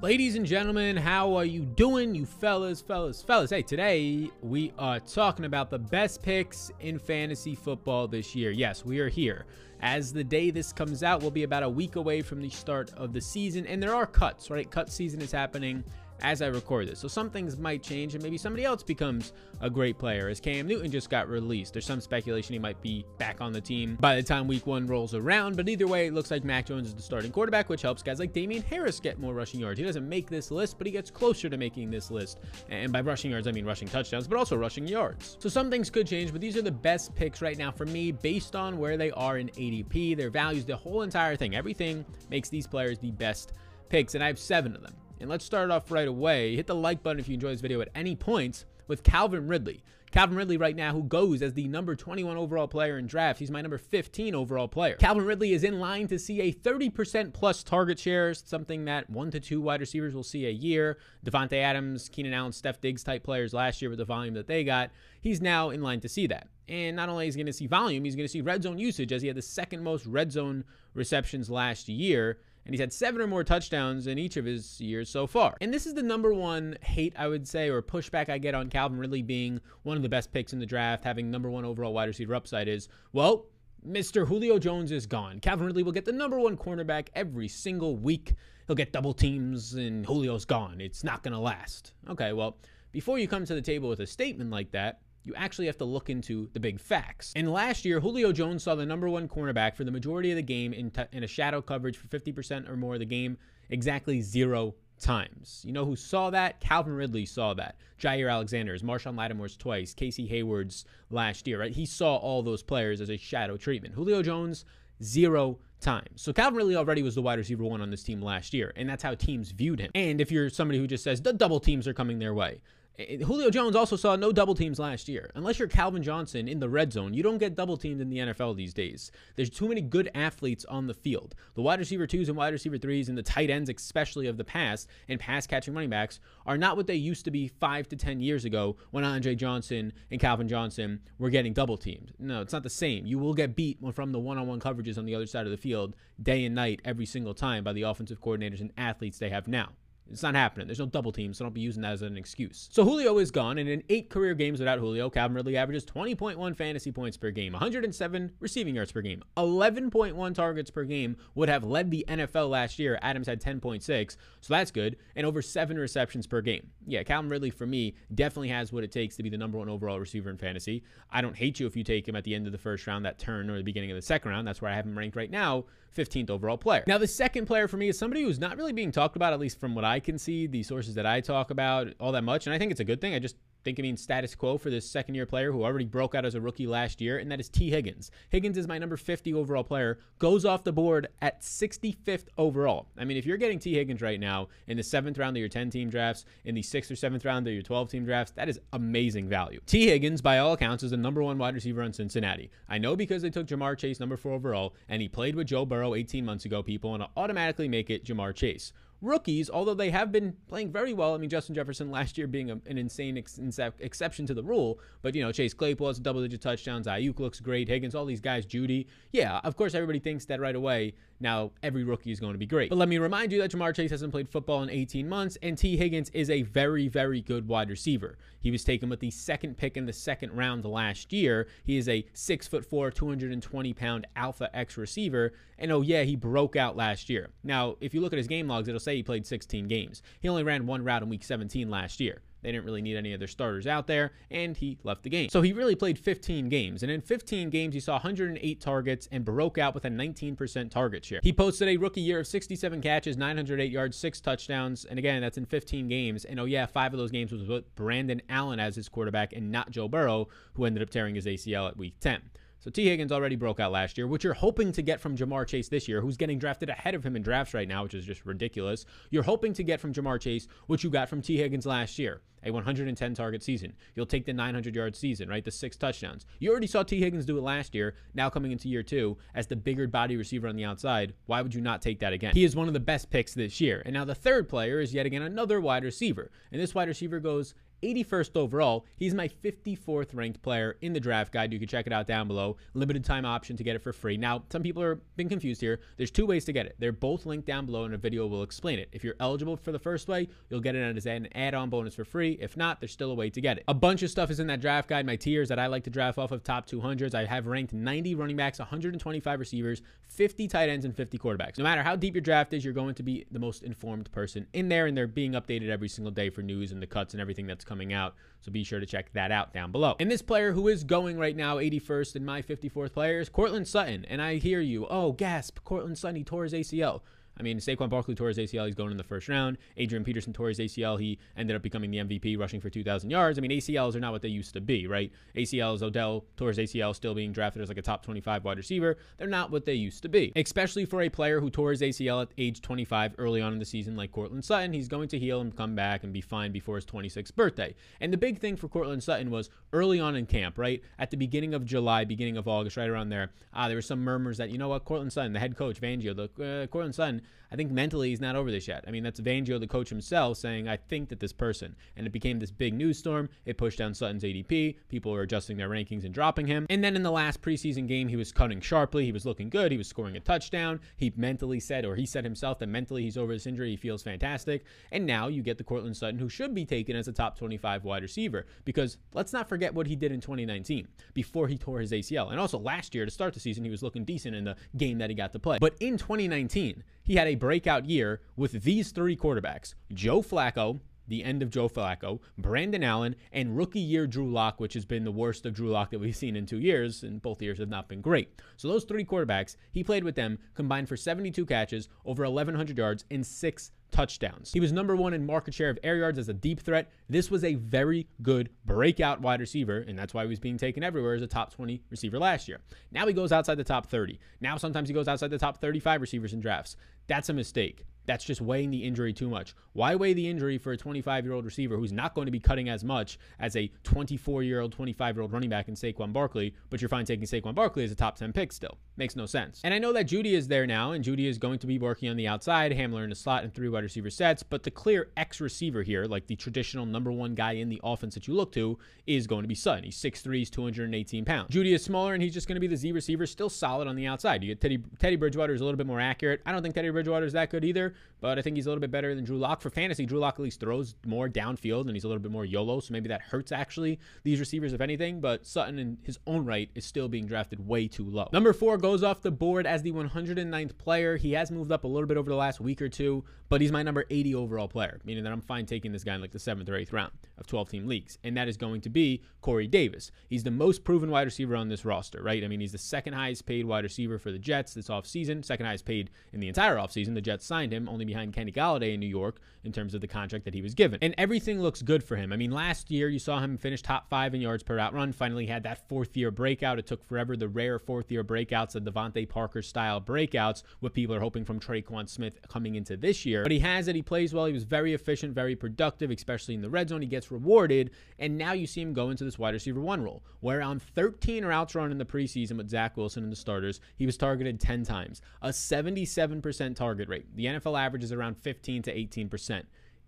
Ladies and gentlemen, how are you doing, you fellas, fellas, fellas? Hey, today we are talking about the best picks in fantasy football this year. Yes, we are here. As the day this comes out, we'll be about a week away from the start of the season, and there are cuts, right? Cut season is happening as I record this. So some things might change and maybe somebody else becomes a great player as Cam Newton just got released. There's some speculation he might be back on the team by the time week one rolls around. But either way, it looks like Mac Jones is the starting quarterback, which helps guys like Damien Harris get more rushing yards. He doesn't make this list, but he gets closer to making this list. And by rushing yards, I mean rushing touchdowns, but also rushing yards. So some things could change, but these are the best picks right now for me based on where they are in ADP, their values, the whole entire thing. Everything makes these players the best picks, and I have seven of them. And let's start off right away. Hit the like button if you enjoy this video at any point with Calvin Ridley. Calvin Ridley right now, who goes as the number 21 overall player in draft. He's my number 15 overall player. Calvin Ridley is in line to see a 30% plus target share, something that one to two wide receivers will see a year. Davante Adams, Keenan Allen, Steph Diggs type players last year with the volume that they got. He's now in line to see that. And not only is he going to see volume, he's going to see red zone usage as he had the second most red zone receptions last year and he's had seven or more touchdowns in each of his years so far. And this is the number one hate, I would say, or pushback I get on Calvin Ridley being one of the best picks in the draft, having number one overall wide receiver upside is, well, Mr. Julio Jones is gone. Calvin Ridley will get the number one cornerback every single week. He'll get double teams, and Julio's gone. It's not going to last. Okay, well, before you come to the table with a statement like that, you actually have to look into the big facts. And last year, Julio Jones saw the number one cornerback for the majority of the game in, t- in a shadow coverage for 50% or more of the game exactly zero times. You know who saw that? Calvin Ridley saw that. Jaire Alexander's, Marshon Lattimore's twice, Casey Hayward's last year, right? He saw all those players as a shadow treatment. Julio Jones, zero times. So Calvin Ridley already was the wide receiver one on this team last year, and that's how teams viewed him. And if you're somebody who just says the double teams are coming their way, Julio Jones also saw no double teams last year. Unless you're Calvin Johnson in the red zone, you don't get double teamed in the NFL these days. There's too many good athletes on the field. The wide receiver twos and wide receiver threes and the tight ends, especially of the past, and pass catching running backs, are not what they used to be five to 10 years ago when Andre Johnson and Calvin Johnson were getting double teamed. No, it's not the same. You will get beat from the one on one coverages on the other side of the field day and night every single time by the offensive coordinators and athletes they have now. It's not happening. There's no double teams, so don't be using that as an excuse. So Julio is gone, and in eight career games without Julio, Calvin Ridley averages 20.1 fantasy points per game, 107 receiving yards per game, 11.1 targets per game. Would have led the NFL last year. Adams had 10.6, so that's good, and over seven receptions per game. Yeah, Calvin Ridley for me definitely has what it takes to be the number one overall receiver in fantasy. I don't hate you if you take him at the end of the first round, that turn, or the beginning of the second round. That's where I have him ranked right now, 15th overall player. Now the second player for me is somebody who's not really being talked about, at least from what I I can see, the sources that I talk about, all that much. And I think it's a good thing. I just think it means status quo for this second year player who already broke out as a rookie last year, and that is Tee Higgins. Higgins is my number 50 overall player, goes off the board at 65th overall. I mean, if you're getting Tee Higgins right now in the seventh round of your 10 team drafts, in the sixth or seventh round of your 12 team drafts, that is amazing value. Tee Higgins, by all accounts, is the number one wide receiver on Cincinnati. I know because they took Ja'Marr Chase number four overall, and he played with Joe Burrow 18 months ago, people, and automatically make it Ja'Marr Chase rookies, although they have been playing very well. I mean, Justin Jefferson last year being a, an insane ex- exception to the rule, but you know, Chase Claypool has double digit touchdowns. Aiyuk looks great. Higgins, all these guys, Jeudy. Yeah, of course, everybody thinks that right away. Now, every rookie is going to be great. But let me remind you that Ja'Marr Chase hasn't played football in 18 months, and Tee Higgins is a very, very good wide receiver. He was taken with the second pick in the second round last year. He is a six foot four, 220 pound alpha X receiver. And oh, yeah, he broke out last year. Now, if you look at his game logs, it'll say he played 16 games. He only ran one route in week 17 last year. They didn't really need any of their starters out there, and he left the game. So he really played 15 games, and in 15 games, he saw 108 targets and broke out with a 19% target share. He posted a rookie year of 67 catches, 908 yards, six touchdowns, and again, that's in 15 games. And oh, yeah, five of those games was with Brandon Allen as his quarterback and not Joe Burrow, who ended up tearing his ACL at week 10. So Tee Higgins already broke out last year, which you're hoping to get from Ja'Marr Chase this year, who's getting drafted ahead of him in drafts right now, which is just ridiculous. You're hoping to get from Ja'Marr Chase what you got from Tee Higgins last year, a 110 target season. You'll take the 900 yard season, right? The six touchdowns. You already saw Tee Higgins do it last year. Now coming into year two as the bigger body receiver on the outside, why would you not take that again? He is one of the best picks this year. And now the third player is yet again another wide receiver, and this wide receiver goes 81st overall. He's my 54th ranked player in the draft guide. You can check it out down below. Limited time option to get it for free. Now, some people are being confused here. There's two ways to get it. They're both linked down below, and a video will explain it. If you're eligible for the first way, you'll get it as an add-on bonus for free. If not, there's still a way to get it. A bunch of stuff is in that draft guide. My tiers that I like to draft off of top 200s. I have ranked 90 running backs, 125 receivers, 50 tight ends, and 50 quarterbacks. No matter how deep your draft is, you're going to be the most informed person in there, and they're being updated every single day for news and the cuts and everything that's coming out. So be sure to check that out down below. And this player who is going right now 81st in my 54th player is Courtland Sutton. And I hear you, oh, gasp, Courtland Sutton, he tore his ACL. I mean, Saquon Barkley tore his ACL. He's going in the first round. Adrian Peterson tore his ACL. He ended up becoming the MVP, rushing for 2,000 yards. I mean, ACLs are not what they used to be, right? ACLs, Odell tore his ACL, still being drafted as like a top 25 wide receiver. They're not what they used to be, especially for a player who tore his ACL at age 25 early on in the season, like Courtland Sutton. He's going to heal and come back and be fine before his 26th birthday. And the big thing for Courtland Sutton was early on in camp, right? At the beginning of July, beginning of August, right around there, uh, there were some murmurs that, you know what, Courtland Sutton, the head coach, Fangio, the uh, Courtland Sutton, I think mentally he's not over this yet. I mean, that's Fangio, the coach himself, saying, I think that this person. And it became this big news storm. It pushed down Sutton's ADP. People were adjusting their rankings and dropping him. And then in the last preseason game, he was cutting sharply. He was looking good. He was scoring a touchdown. He mentally said, or he said himself, that mentally he's over this injury. He feels fantastic. And now you get the Courtland Sutton, who should be taken as a top 25 wide receiver. Because let's not forget what he did in 2019 before he tore his ACL. And also last year to start the season, he was looking decent in the game that he got to play. But in 2019, he had a breakout year with these three quarterbacks Joe Flacco, the end of Joe Flacco, Brandon Allen, and rookie year Drew Lock, which has been the worst of Drew Lock that we've seen in two years, and both years have not been great. So those three quarterbacks, he played with them, combined for 72 catches, over 1,100 yards, and six touchdowns. He was number one in market share of air yards as a deep threat. This was a very good breakout wide receiver, and that's why he was being taken everywhere as a top 20 receiver last year. Now he goes outside the top 30. Now sometimes he goes outside the top 35 receivers in drafts. That's a mistake. That's just weighing the injury too much. Why weigh the injury for a 25 year old receiver who's not going to be cutting as much as a 24 year old, 25 year old running back in Saquon Barkley, but you're fine taking Saquon Barkley as a top 10 pick still? Makes no sense. And I know that Jeudy is there now, and Jeudy is going to be working on the outside, Hamler in the slot, and three wide receiver sets, but the clear X receiver here, like the traditional number one guy in the offense that you look to, is going to be Sutton. He's 6'3, he's 218 pounds. Jeudy is smaller, and he's just going to be the Z receiver, still solid on the outside. You get Teddy, Teddy Bridgewater is a little bit more accurate. I don't think Teddy Bridgewater is that good either, but I think he's a little bit better than Drew Lock. For fantasy, Drew Lock at least throws more downfield and he's a little bit more YOLO, so maybe that hurts actually these receivers, if anything. But Sutton, in his own right, is still being drafted way too low. Number four goes off the board as the 109th player. He has moved up a little bit over the last week or two, but he's my number 80 overall player, meaning that I'm fine taking this guy in like the seventh or eighth round of 12 team leagues. And that is going to be Corey Davis. He's the most proven wide receiver on this roster, right? I mean, he's the second highest paid wide receiver for the Jets this offseason, second highest paid in the entire offseason. The Jets signed him only behind Kenny Golladay in New York in terms of the contract that he was given. And everything looks good for him. I mean, last year you saw him finish top five in yards per route run, finally had that fourth year breakout. It took forever, the rare fourth year breakouts, the DeVante Parker style breakouts, what people are hoping from Tre'Quan Smith coming into this year. But he has it, he plays well, he was very efficient, very productive, especially in the red zone. He gets rewarded, and now you see him go into this wide receiver one role, where on 13 routes run in the preseason with Zach Wilson and the starters, he was targeted 10 times, a 77% target rate. The NFL average is around 15 to 18%.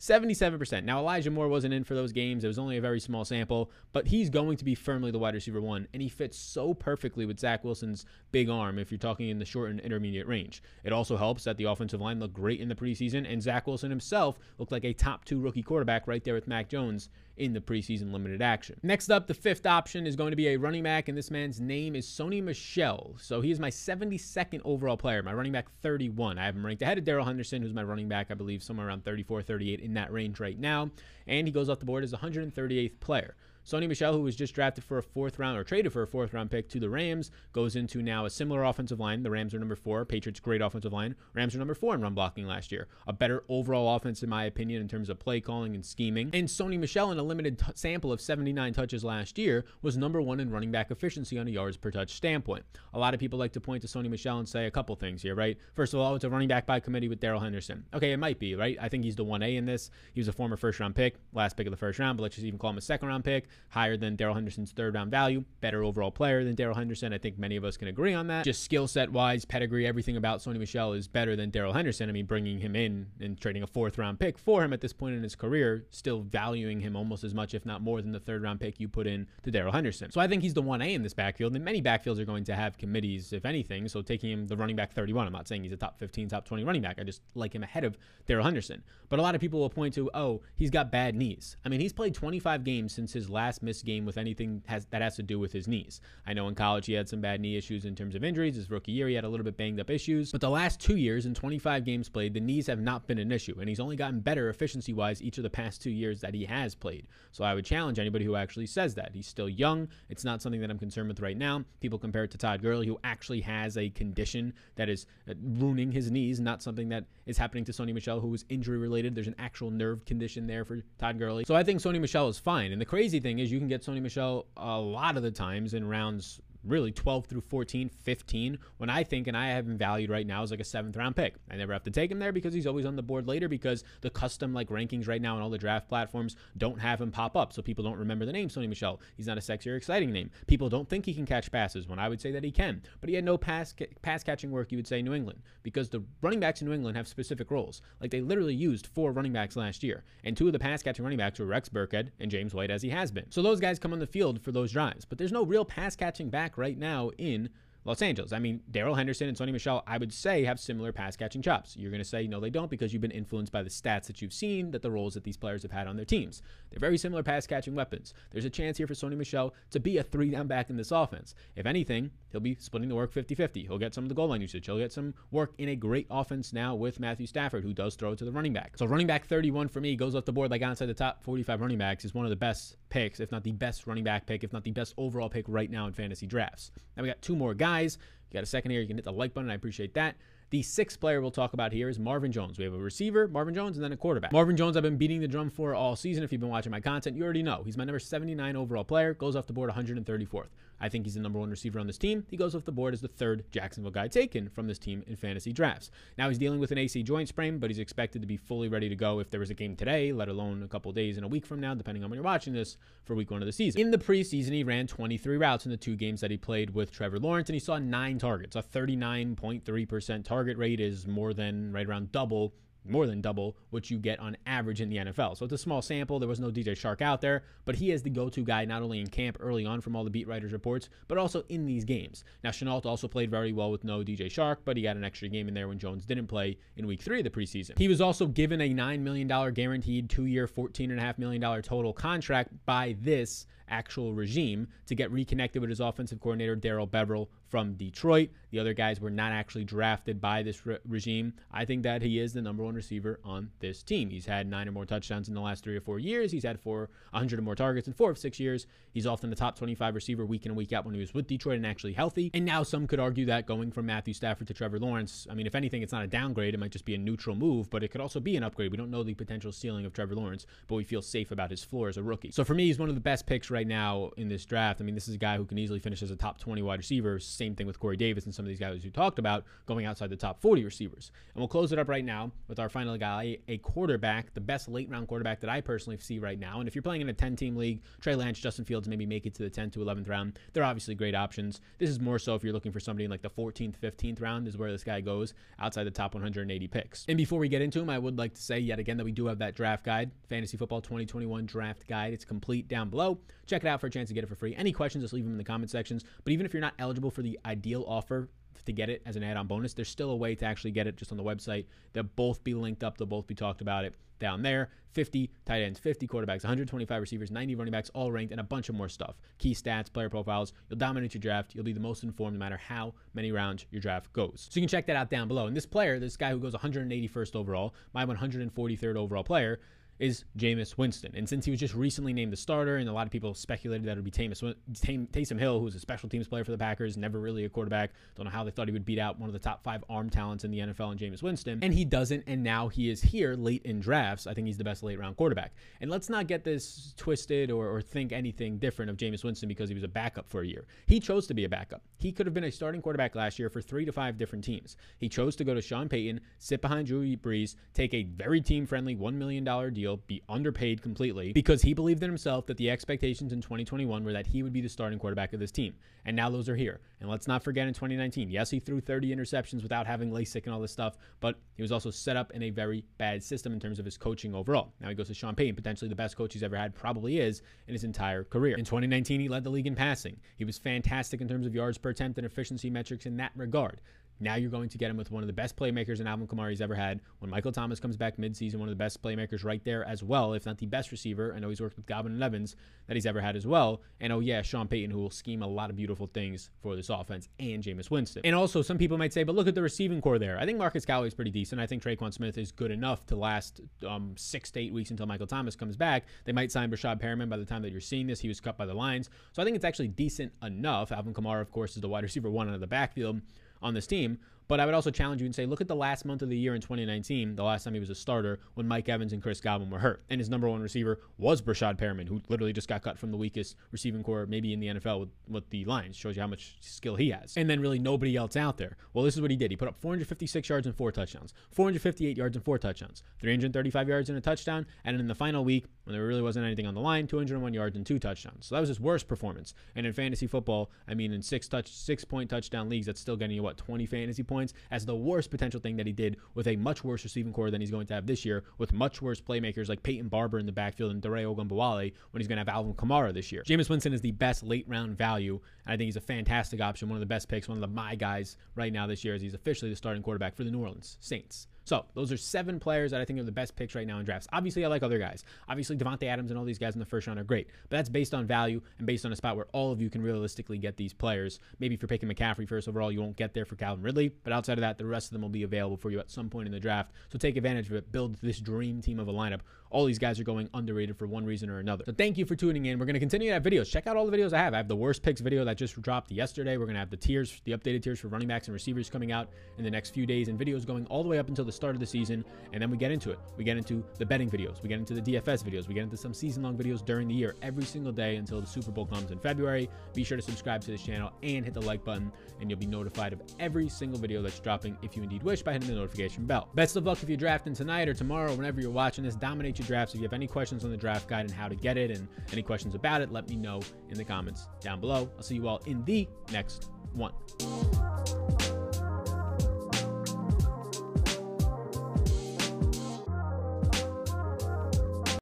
77%. Now, Elijah Moore wasn't in for those games. It was only a very small sample, but he's going to be firmly the wide receiver one, and he fits so perfectly with Zach Wilson's big arm if you're talking in the short and intermediate range. It also helps that the offensive line looked great in the preseason, and Zach Wilson himself looked like a top two rookie quarterback right there with Mac Jones in the preseason limited action. Next up, the fifth option is going to be a running back, and this man's name is Sony Michel. So he is my 72nd overall player, my running back 31. I have him ranked ahead of Darrell Henderson, who's my running back, I believe, somewhere around 34, 38 in that range right now. And he goes off the board as 138th player. Sony Michel, who was just drafted for a fourth round or traded for a fourth round pick to the Rams, goes into now a similar offensive line. The Rams are number four. Patriots, great offensive line. Rams are number four in run blocking last year. A better overall offense, in my opinion, in terms of play calling and scheming. And Sony Michel, in a limited t- sample of 79 touches last year, was number one in running back efficiency on a yards per touch standpoint. A lot of people like to point to Sony Michel and say a couple things here, right? First of all, it's a running back by committee with Darrell Henderson. Okay, it might be, right? I think he's the 1A in this. He was a former first round pick, last pick of the first round, but let's just even call him a second round pick. Higher than Darrell Henderson's third round value, better overall player than Darrell Henderson. I think many of us can agree on that. Just skill set wise, pedigree, everything about Sony Michel is better than Darrell Henderson. I mean, bringing him in and trading a fourth round pick for him at this point in his career, still valuing him almost as much, if not more, than the third round pick you put in to Darrell Henderson. So I think he's the 1A in this backfield, and many backfields are going to have committees, if anything. So taking him the running back 31, I'm not saying he's a top 15, top 20 running back. I just like him ahead of Darrell Henderson. But a lot of people will point to, oh, he's got bad knees. I mean, he's played 25 games since his last missed game with anything has, that has to do with his knees. I know in college he had some bad knee issues in terms of injuries. His rookie year, he had a little bit banged up issues. But the last two years in 25 games played, the knees have not been an issue. And he's only gotten better efficiency wise each of the past two years that he has played. So I would challenge anybody who actually says that. He's still young. It's not something that I'm concerned with right now. People compare it to Todd Gurley, who actually has a condition that is uh, ruining his knees, not something that is happening to Sony Michel, who is injury related. There's an actual nerve condition there for Todd Gurley. So I think Sony Michel is fine. And the crazy thing is, you can get Sony Michel a lot of the times in rounds really 12 through 14, 15, when I think, and I have him valued right now as like a seventh round pick. I never have to take him there because he's always on the board later because the custom like rankings right now on all the draft platforms don't have him pop up. So people don't remember the name Sony Michel. He's not a sexy or exciting name. People don't think he can catch passes when I would say that he can. But he had no pass pass catching work, you would say, New England, because the running backs in New England have specific roles. Like they literally used four running backs last year, and two of the pass catching running backs were Rex Burkhead and James White, as he has been. So those guys come on the field for those drives. But there's no real pass catching back right now in Los Angeles. I mean, Darrell Henderson and Sony Michel, I would say, have similar pass catching chops. You're going to say, no, they don't, because you've been influenced by the stats that you've seen that the roles that these players have had on their teams. They're very similar pass catching weapons. There's a chance here for Sony Michel to be a three down back in this offense. If anything, he'll be splitting the work 50 50. He'll get some of the goal line usage. He'll get some work in a great offense now with Matthew Stafford, who does throw to the running back. So, running back 31 for me goes off the board like outside the top 45 running backs is one of the best picks, if not the best running back pick, if not the best overall pick right now in fantasy drafts. Now we got two more guys. You got a second here, you can hit the like button. I appreciate that. The sixth player we'll talk about here is Marvin Jones. We have a receiver, Marvin Jones, and then a quarterback. Marvin Jones, I've been beating the drum for all season. If you've been watching my content, you already know. He's my number 79 overall player, goes off the board 134th. I think he's the number one receiver on this team. He goes off the board as the third Jacksonville guy taken from this team in fantasy drafts. Now he's dealing with an AC joint sprain, but he's expected to be fully ready to go if there was a game today, let alone a couple days and a week from now, depending on when you're watching this for week one of the season. In the preseason, he ran 23 routes in the two games that he played with Trevor Lawrence, and he saw nine targets. A 39.3% target rate is more than right around double more than double what you get on average in the NFL. So it's a small sample. There was no DJ Chark out there, but he is the go to guy not only in camp early on from all the beat writers' reports, but also in these games. Now, Shenault also played very well with no DJ Chark, but he got an extra game in there when Jones didn't play in week three of the preseason. He was also given a $9 million guaranteed two year, $14.5 million total contract by this actual regime to get reconnected with his offensive coordinator, Darrell Bevell, from Detroit. The other guys were not actually drafted by this re- regime. I think that he is the number one receiver on this team. He's had nine or more touchdowns in the last three or four years. He's had four 100 or more targets in four of six years. He's often the top 25 receiver week in and week out when he was with Detroit and actually healthy. And now some could argue that going from Matthew Stafford to Trevor Lawrence, I mean, if anything, it's not a downgrade. It might just be a neutral move, but it could also be an upgrade. We don't know the potential ceiling of Trevor Lawrence, but we feel safe about his floor as a rookie. So for me, he's one of the best picks right now in this draft. I mean, this is a guy who can easily finish as a top 20 wide receiver. Same thing with Corey Davis and some of these guys who talked about going outside the top 40 receivers. And we'll close it up right now with our final guy, a quarterback, the best late round quarterback that I personally see right now. And if you're playing in a 10 team league, Trey Lance, Justin Fields maybe make it to the 10th to 11th round. They're obviously great options. This is more so if you're looking for somebody in like the 14th, 15th round is where this guy goes outside the top 180 picks. And before we get into him, I would like to say yet again that we do have that draft guide, Fantasy Football 2021 draft guide. It's complete down below. Check it out for a chance to get it for free. Any questions, just leave them in the comment sections. But even if you're not eligible for the ideal offer to get it as an add-on bonus, there's still a way to actually get it just on the website. They'll both be linked up. They'll both be talked about it down there. 50 tight ends, 50 quarterbacks, 125 receivers, 90 running backs, all ranked, and a bunch of more stuff. Key stats, player profiles. You'll dominate your draft. You'll be the most informed no matter how many rounds your draft goes. So you can check that out down below. And this player, this guy who goes 181st overall, my 143rd overall player, is Jameis Winston. And since he was just recently named the starter, and a lot of people speculated that it would be Taysom Hill, who's a special teams player for the Packers, never really a quarterback. Don't know how they thought he would beat out one of the top five arm talents in the NFL and Jameis Winston. And he doesn't, and now he is here late in drafts. I think he's the best late round quarterback. And let's not get this twisted or, or think anything different of Jameis Winston because he was a backup for a year. He chose to be a backup. He could have been a starting quarterback last year for three to five different teams. He chose to go to Sean Payton, sit behind Drew Brees, take a very team friendly $1 million deal deal, be underpaid completely because he believed in himself that the expectations in 2021 were that he would be the starting quarterback of this team. And now those are here. And let's not forget in 2019, yes, he threw 30 interceptions without having LASIK and all this stuff, but he was also set up in a very bad system in terms of his coaching overall. Now he goes to Sean Payton, potentially the best coach he's ever had, probably is in his entire career. In 2019, he led the league in passing. He was fantastic in terms of yards per attempt and efficiency metrics in that regard. Now you're going to get him with one of the best playmakers in Alvin Kamara he's ever had. When Michael Thomas comes back midseason, one of the best playmakers right there as well, if not the best receiver. I know he's worked with Godwin and Evans that he's ever had as well. And oh yeah, Sean Payton, who will scheme a lot of beautiful things for this offense, and Jameis Winston. And also, some people might say, but look at the receiving core there. I think Marquez Callaway is pretty decent. I think Tre'Quan Smith is good enough to last um, six to eight weeks until Michael Thomas comes back. They might sign Breshad Perriman by the time that you're seeing this. He was cut by the Lions. So I think it's actually decent enough. Alvin Kamara, of course, is the wide receiver one out of the backfield on this team. But I would also challenge you and say, look at the last month of the year in 2019, the last time he was a starter, when Mike Evans and Chris Godwin were hurt. And his number one receiver was Breshad Perriman, who literally just got cut from the weakest receiving core maybe in the NFL with, with the Lions. Shows you how much skill he has. And then really nobody else out there. Well, this is what he did. He put up 456 yards and four touchdowns, 458 yards and four touchdowns, 335 yards and a touchdown. And in the final week, when there really wasn't anything on the line, 201 yards and two touchdowns. So that was his worst performance. And in fantasy football, I mean, in six touch, six point touchdown leagues, that's still getting you what 20 fantasy points as the worst potential thing that he did with a much worse receiving core than he's going to have this year, with much worse playmakers like Peyton Barber in the backfield and Dare Ogunbowale when he's going to have Alvin Kamara this year. Jameis Winston is the best late round value, and I think he's a fantastic option, one of the best picks, one of the my guys right now this year as he's officially the starting quarterback for the New Orleans Saints. So those are seven players that I think are the best picks right now in drafts. Obviously, I like other guys. Obviously, Davante Adams and all these guys in the first round are great, but that's based on value and based on a spot where all of you can realistically get these players. Maybe if you're picking McCaffrey first overall, you won't get there for Calvin Ridley, but outside of that, the rest of them will be available for you at some point in the draft. So take advantage of it. Build this dream team of a lineup. All these guys are going underrated for one reason or another. So thank you for tuning in. We're going to continue that videos. Check out all the videos I have. I have the worst picks video that just dropped yesterday. We're going to have the tiers, the updated tiers for running backs and receivers coming out in the next few days, and videos going all the way up until the start of the season. And then we get into it. We get into the betting videos. We get into the DFS videos. We get into some season long videos during the year every single day until the Super Bowl comes in February. Be sure to subscribe to this channel and hit the like button, and you'll be notified of every single video that's dropping if you indeed wish by hitting the notification bell. Best of luck if you're drafting tonight or tomorrow, whenever you're watching this. Dominate your drafts. If you have any questions on the draft guide and how to get it and any questions about it, let me know in the comments down below. I'll see you all in the next one.